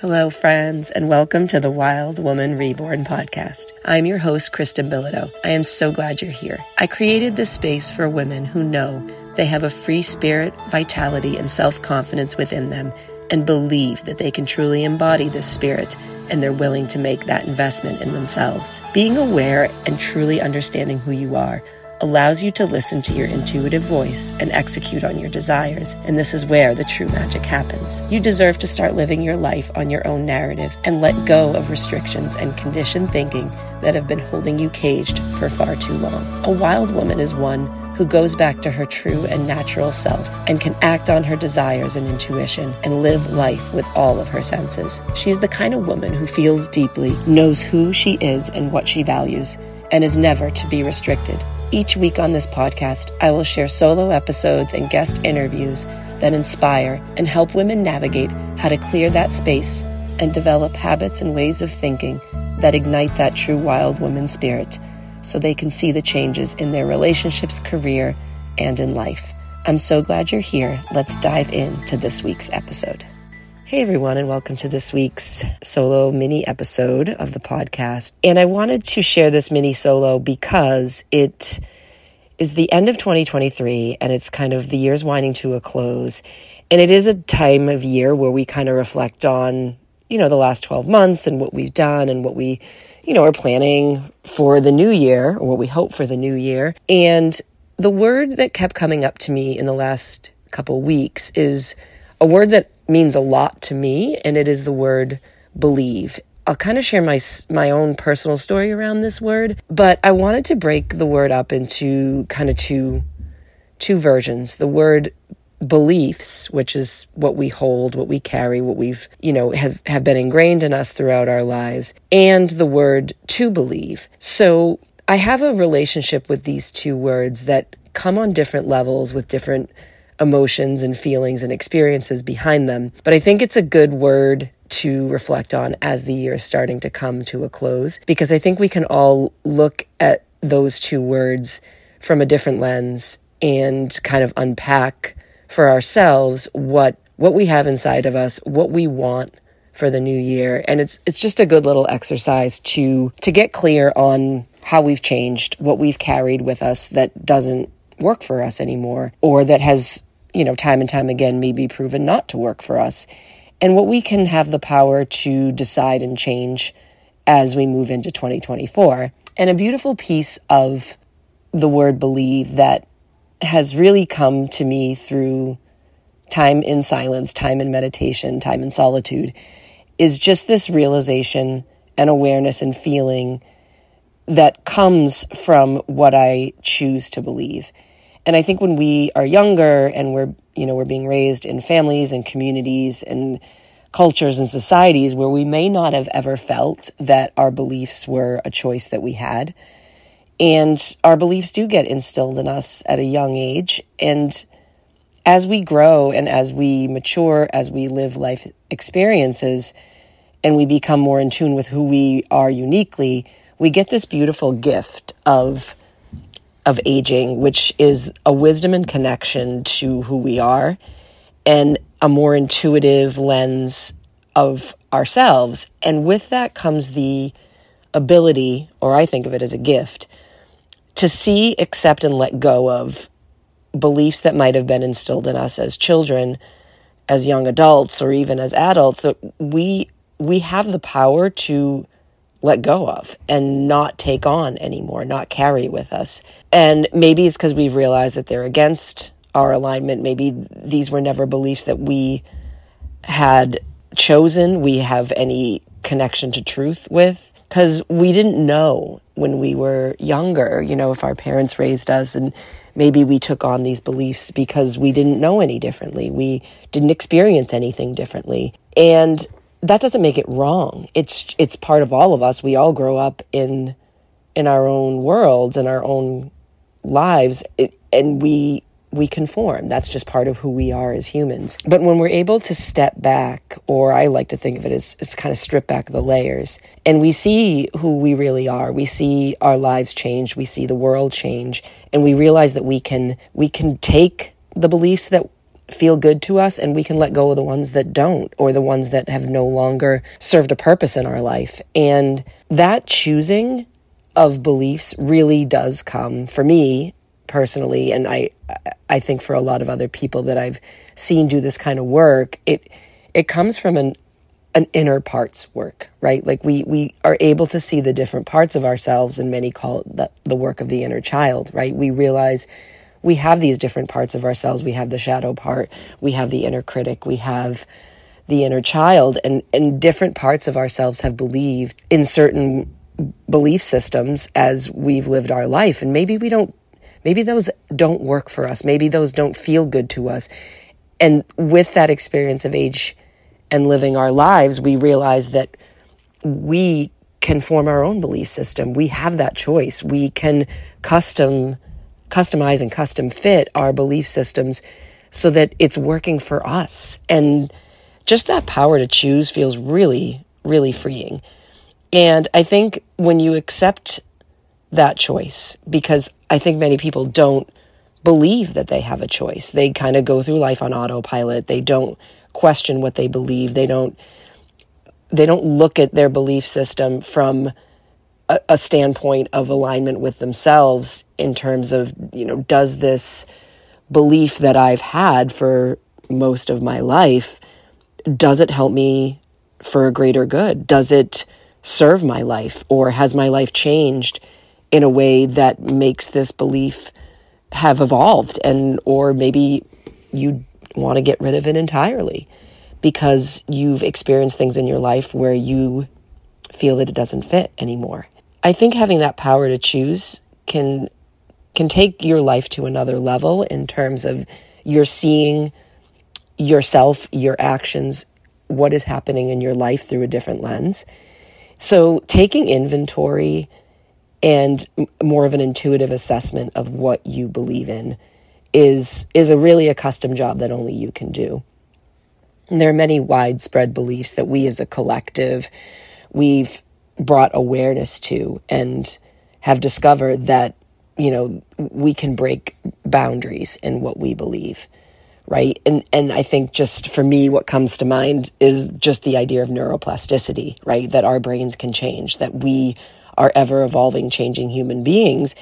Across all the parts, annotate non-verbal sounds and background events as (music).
Hello, friends, and welcome to the Wild Woman Reborn podcast. I'm your host, Kristen Bilodeau. I am so glad you're here. I created this space for women who know they have a free spirit, vitality, and self confidence within them and believe that they can truly embody this spirit and they're willing to make that investment in themselves. Being aware and truly understanding who you are allows you to listen to your intuitive voice and execute on your desires. And this is where the true magic happens. You deserve to start living your life on your own narrative and let go of restrictions and conditioned thinking that have been holding you caged for far too long. A wild woman is one who goes back to her true and natural self and can act on her desires and intuition and live life with all of her senses. She is the kind of woman who feels deeply, knows who she is and what she values, and is never to be restricted. Each week on this podcast, I will share solo episodes and guest interviews that inspire and help women navigate how to clear that space and develop habits and ways of thinking that ignite that true wild woman spirit so they can see the changes in their relationships, career, and in life. I'm so glad you're here. Let's dive into this week's episode. Hey everyone, and welcome to this week's solo mini episode of the podcast. And I wanted to share this mini solo because it is the end of 2023 and it's kind of the year's winding to a close. And it is a time of year where we kind of reflect on, you know, the last 12 months and what we've done and what we, you know, are planning for the new year or what we hope for the new year. And the word that kept coming up to me in the last couple weeks is a word that means a lot to me, and it is the word believe. I'll kind of share my my own personal story around this word, but I wanted to break the word up into kind of two two versions. The word beliefs, which is what we hold, what we carry, what we've, you know, have, have been ingrained in us throughout our lives, and the word to believe. So I have a relationship with these two words that come on different levels with different emotions and feelings and experiences behind them. But I think it's a good word to reflect on as the year is starting to come to a close because I think we can all look at those two words from a different lens and kind of unpack for ourselves what what we have inside of us, what we want for the new year. And it's it's just a good little exercise to to get clear on how we've changed, what we've carried with us that doesn't work for us anymore or that has you know, time and time again may be proven not to work for us. And what we can have the power to decide and change as we move into 2024. And a beautiful piece of the word believe that has really come to me through time in silence, time in meditation, time in solitude is just this realization and awareness and feeling that comes from what I choose to believe. And I think when we are younger and we're, you know, we're being raised in families and communities and cultures and societies where we may not have ever felt that our beliefs were a choice that we had. And our beliefs do get instilled in us at a young age. And as we grow and as we mature, as we live life experiences, and we become more in tune with who we are uniquely, we get this beautiful gift of of aging, which is a wisdom and connection to who we are and a more intuitive lens of ourselves. And with that comes the ability, or I think of it as a gift, to see, accept, and let go of beliefs that might have been instilled in us as children, as young adults, or even as adults that we we have the power to let go of and not take on anymore, not carry with us. And maybe it's because we've realized that they're against our alignment. Maybe these were never beliefs that we had chosen, we have any connection to truth with. Because we didn't know when we were younger, you know, if our parents raised us and maybe we took on these beliefs because we didn't know any differently. We didn't experience anything differently. And that doesn't make it wrong. It's it's part of all of us. We all grow up in in our own worlds and our own lives it, and we we conform. That's just part of who we are as humans. But when we're able to step back, or I like to think of it as, as kind of strip back the layers, and we see who we really are, we see our lives change, we see the world change, and we realize that we can we can take the beliefs that feel good to us and we can let go of the ones that don't or the ones that have no longer served a purpose in our life. And that choosing of beliefs really does come for me personally and I I think for a lot of other people that I've seen do this kind of work it it comes from an an inner parts work right like we we are able to see the different parts of ourselves and many call it the, the work of the inner child right we realize we have these different parts of ourselves. We have the shadow part, we have the inner critic, we have the inner child, and, and different parts of ourselves have believed in certain belief systems as we've lived our life. And maybe we don't, maybe those don't work for us. Maybe those don't feel good to us. And with that experience of age and living our lives, we realize that we can form our own belief system. We have that choice. We can custom customize and custom fit our belief systems so that it's working for us. And just that power to choose feels really, really freeing. And I think when you accept that choice, because I think many people don't believe that they have a choice, they kind of go through life on autopilot. They don't question what they believe. They don't they don't look at their belief system from a, a standpoint of alignment with themselves in terms of, you know, does this belief that I've had for most of my life, does it help me for a greater good? Does it serve my life? Or has my life changed in a way that makes this belief have evolved? And, or maybe you want to get rid of it entirely because you've experienced things in your life where you feel that it doesn't fit anymore. I think having that power to choose can can take your life to another level in terms of you're seeing yourself, your actions, what is happening in your life through a different lens. So taking inventory and more of an intuitive assessment of what you believe in is is a really a custom job that only you can do. And there are many widespread beliefs that we as a collective we've brought awareness to and have discovered that you know we can break boundaries in what we believe right? And and i think just for me what comes to mind is just the idea of neuroplasticity right? That our brains can change that we are ever evolving changing human beings.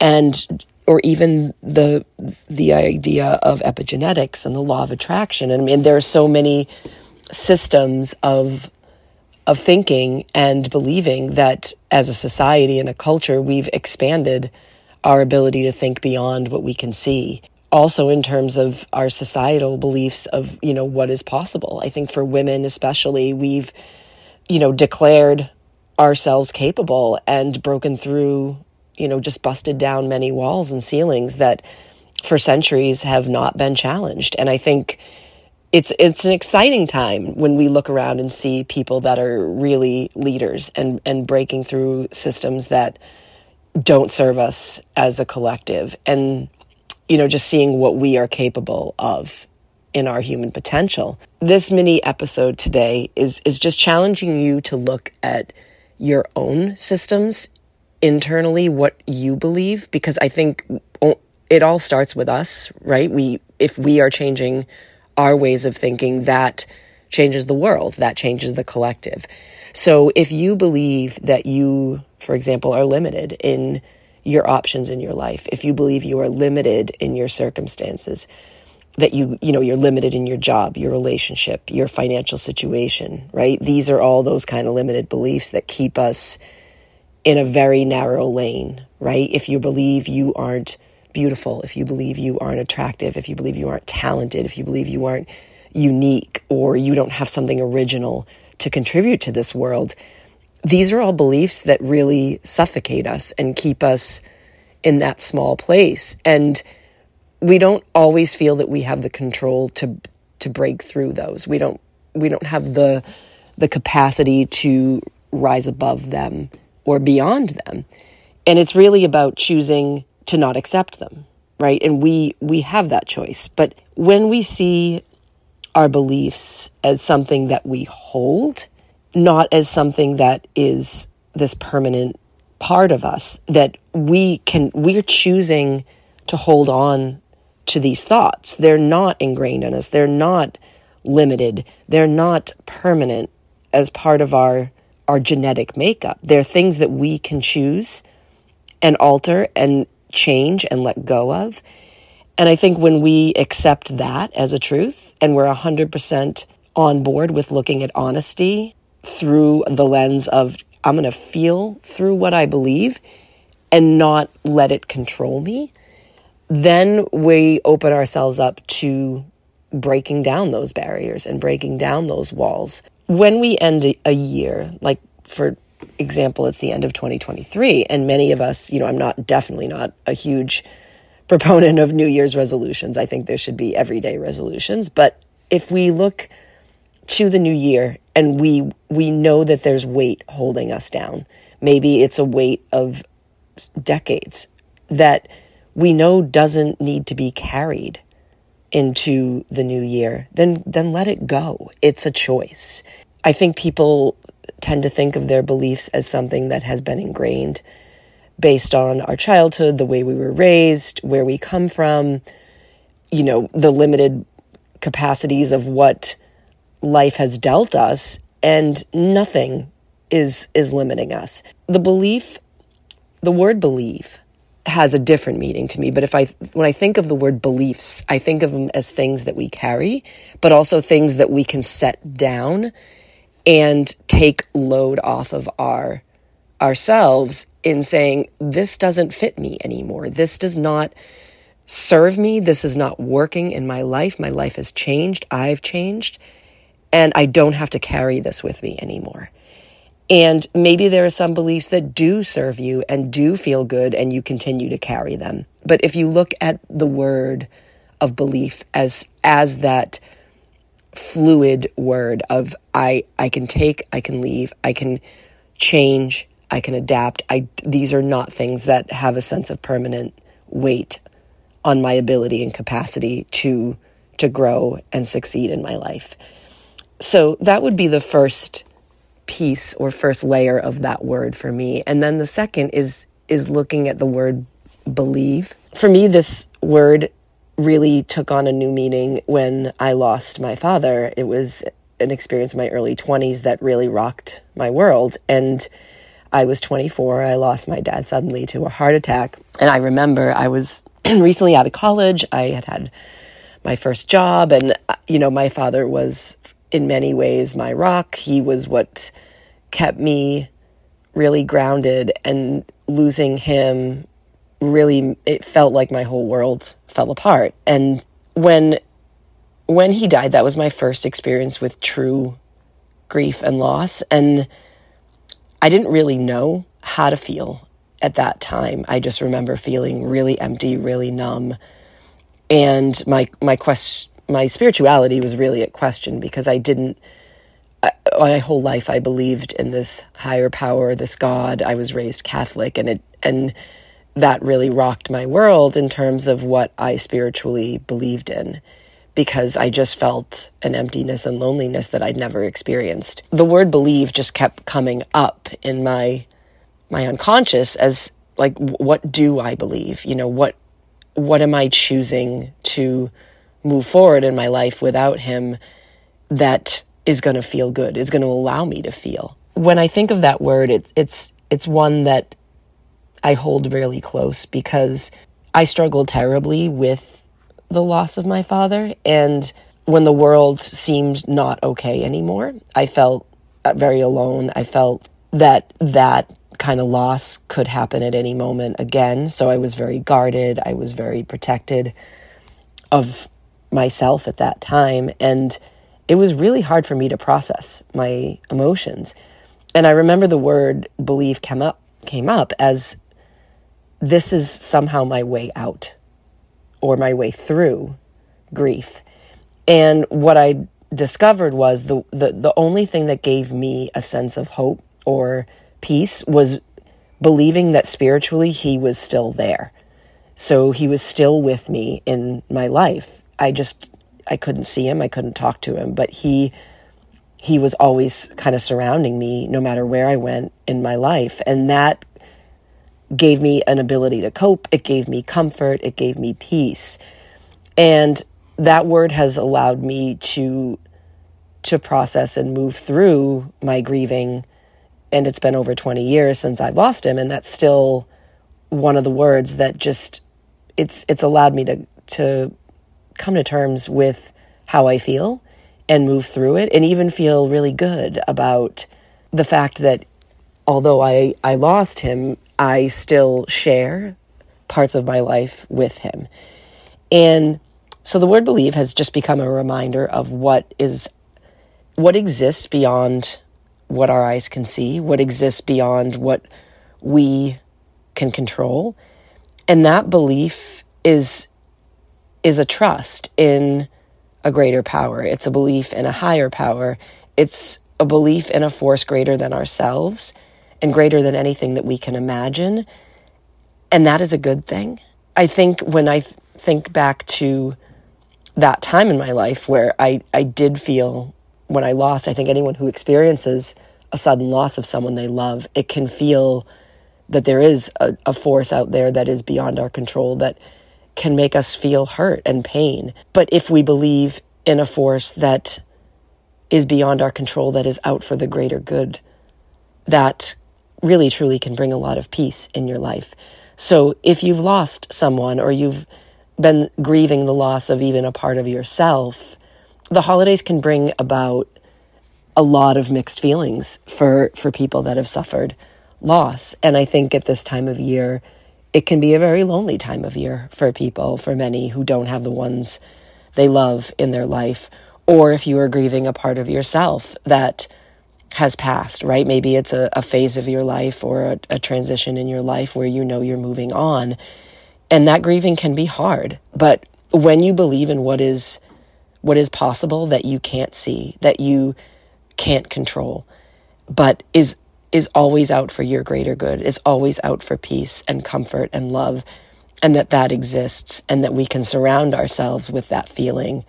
And or even the the idea of epigenetics and the law of attraction. And i mean there are so many systems of of thinking and believing that as a society and a culture, we've expanded our ability to think beyond what we can see. Also, in terms of our societal beliefs of, you know, what is possible. I think for women, especially, we've, you know, declared ourselves capable and broken through, you know, just busted down many walls and ceilings that for centuries have not been challenged. And I think it's it's an exciting time when we look around and see people that are really leaders and and breaking through systems that don't serve us as a collective and you know just seeing what we are capable of in our human potential. This mini episode today is is just challenging you to look at your own systems internally what you believe because I think it all starts with us, right? We if we are changing our ways of thinking, that changes the world, that changes the collective. So if you believe that you, for example, are limited in your options in your life, if you believe you are limited in your circumstances, that you, you know, you're limited in your job, your relationship, your financial situation, right? These are all those kind of limited beliefs that keep us in a very narrow lane, right? If you believe you aren't beautiful, if you believe you aren't attractive, if you believe you aren't talented, if you believe you aren't unique or you don't have something original to contribute to this world, these are all beliefs that really suffocate us and keep us in that small place. And we don't always feel that we have the control to to break through those. We don't we don't have the the capacity to rise above them or beyond them. And it's really about choosing to not accept them, right? And we we have that choice. But when we see our beliefs as something that we hold, not as something that is this permanent part of us that we can we're choosing to hold on to these thoughts. They're not ingrained in us. They're not limited. They're not permanent as part of our our genetic makeup. They're things that we can choose and alter and change and let go of. And I think when we accept that as a truth and we're 100% on board with looking at honesty through the lens of I'm going to feel through what I believe and not let it control me, then we open ourselves up to breaking down those barriers and breaking down those walls. When we end a year, like for example, it's the end of 2023, and many of us, you know, I'm not definitely not a huge (laughs) proponent of New Year's resolutions. I think there should be everyday resolutions, but if we look to the new year and we we know that there's weight holding us down, maybe it's a weight of decades that we know doesn't need to be carried into the new year, then then let it go. It's a choice. I think people tend to think of their beliefs as something that has been ingrained based on our childhood, the way we were raised, where we come from, you know, the limited capacities of what life has dealt us and nothing is is limiting us. The belief the word believe has a different meaning to me. But if I, when I think of the word beliefs, I think of them as things that we carry, but also things that we can set down and take load off of our, ourselves in saying, this doesn't fit me anymore. This does not serve me. This is not working in my life. My life has changed. I've changed and I don't have to carry this with me anymore. And maybe there are some beliefs that do serve you and do feel good and you continue to carry them. But if you look at the word of belief as as that fluid word of I I can take, I can leave, I can change, I can adapt. I these are not things that have a sense of permanent weight on my ability and capacity to to grow and succeed in my life. So that would be the first piece or first layer of that word for me. And then the second is is looking at the word believe. For me this word really took on a new meaning when I lost my father. It was an experience in my early 20s that really rocked my world and I was 24. I lost my dad suddenly to a heart attack. And I remember I was (clears throat) recently out of college. I had had my first job and uh, you know my father was in many ways my rock. He was what kept me really grounded and losing him really it felt like my whole world fell apart. And when when he died, that was my first experience with true grief and loss and I didn't really know how to feel at that time. I just remember feeling really empty, really numb. And my my quest my spirituality was really at question because I didn't I, my whole life I believed in this higher power, this God. I was raised Catholic and it and that really rocked my world in terms of what I spiritually believed in because I just felt an emptiness and loneliness that I'd never experienced. The word believe just kept coming up in my my unconscious as like what do I believe? You know, what what am I choosing to move forward in my life without him that is going to feel good, is going to allow me to feel. When I think of that word, it's it's it's one that I hold really close because I struggled terribly with the loss of my father and when the world seemed not okay anymore, I felt very alone. I felt that that kind of loss could happen at any moment again, so I was very guarded, I was very protected of myself at that time. And it was really hard for me to process my emotions. And I remember the word believe came up came up as this is somehow my way out or my way through grief. And what I discovered was the, the the only thing that gave me a sense of hope or peace was believing that spiritually he was still there. So he was still with me in my life I just I couldn't see him, I couldn't talk to him, but he he was always kind of surrounding me no matter where I went in my life and that gave me an ability to cope, it gave me comfort, it gave me peace. And that word has allowed me to to process and move through my grieving. And it's been over 20 years since I lost him. And that's still one of the words that just it's it's allowed me to to come to terms with how I feel and move through it and even feel really good about the fact that although I I lost him I still share parts of my life with him and so the word believe has just become a reminder of what is what exists beyond what our eyes can see, what exists beyond what we can control. And that belief is is a trust in a greater power. It's a belief in a higher power. It's a belief in a force greater than ourselves and greater than anything that we can imagine. And that is a good thing. I think when I th- think back to that time in my life where I, I did feel when I lost, I think anyone who experiences a sudden loss of someone they love, it can feel that there is a, a force out there that is beyond our control that can make us feel hurt and pain. But if we believe in a force that is beyond our control, that is out for the greater good, that really truly can bring a lot of peace in your life. So if you've lost someone or you've been grieving the loss of even a part of yourself, the holidays can bring about a lot of mixed feelings for for people that have suffered loss. And I think at this time of year, it can be a very lonely time of year for people, for many who don't have the ones they love in their life, or if you are grieving a part of yourself that has passed, right? Maybe it's a, a phase of your life or a, a transition in your life where you know you're moving on and that grieving can be hard but when you believe in what is what is possible that you can't see that you can't control but is is always out for your greater good is always out for peace and comfort and love and that that exists and that we can surround ourselves with that feeling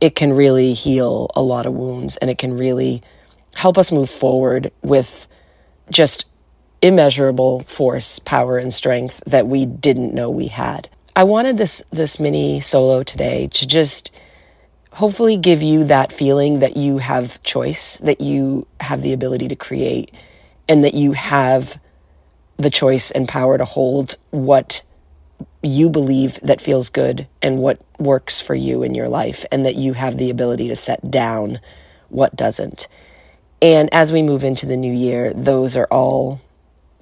it can really heal a lot of wounds and it can really help us move forward with just immeasurable force, power, and strength that we didn't know we had. I wanted this this mini solo today to just hopefully give you that feeling that you have choice, that you have the ability to create, and that you have the choice and power to hold what you believe that feels good and what works for you in your life, and that you have the ability to set down what doesn't. And as we move into the new year, those are all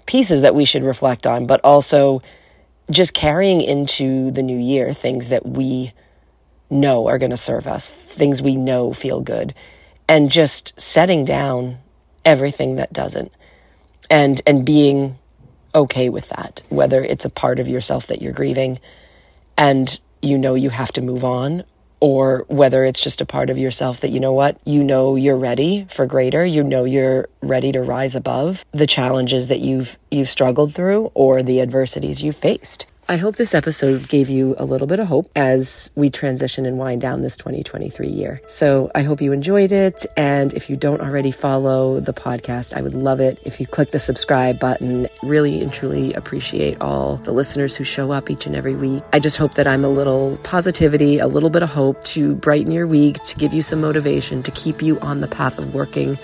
pieces that we should reflect on, but also just carrying into the new year things that we know are going to serve us, things we know feel good, and just setting down everything that doesn't and and being okay with that whether it's a part of yourself that you're grieving and you know you have to move on or whether it's just a part of yourself that you know what, you know you're ready for greater, you know you're ready to rise above the challenges that you've you've struggled through or the adversities you've faced. I hope this episode gave you a little bit of hope as we transition and wind down this 2023 year. So I hope you enjoyed it. And if you don't already follow the podcast, I would love it if you click the subscribe button. Really and truly appreciate all the listeners who show up each and every week. I just hope that I'm a little positivity, a little bit of hope to brighten your week, to give you some motivation, to keep you on the path of working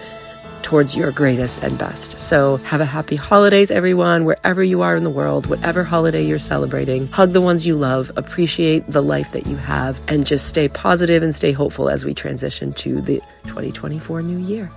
towards your greatest and best. So have a happy holidays, everyone, wherever you are in the world, whatever holiday you're celebrating. Hug the ones you love, appreciate the life that you have, and just stay positive and stay hopeful as we transition to the 2024 new year.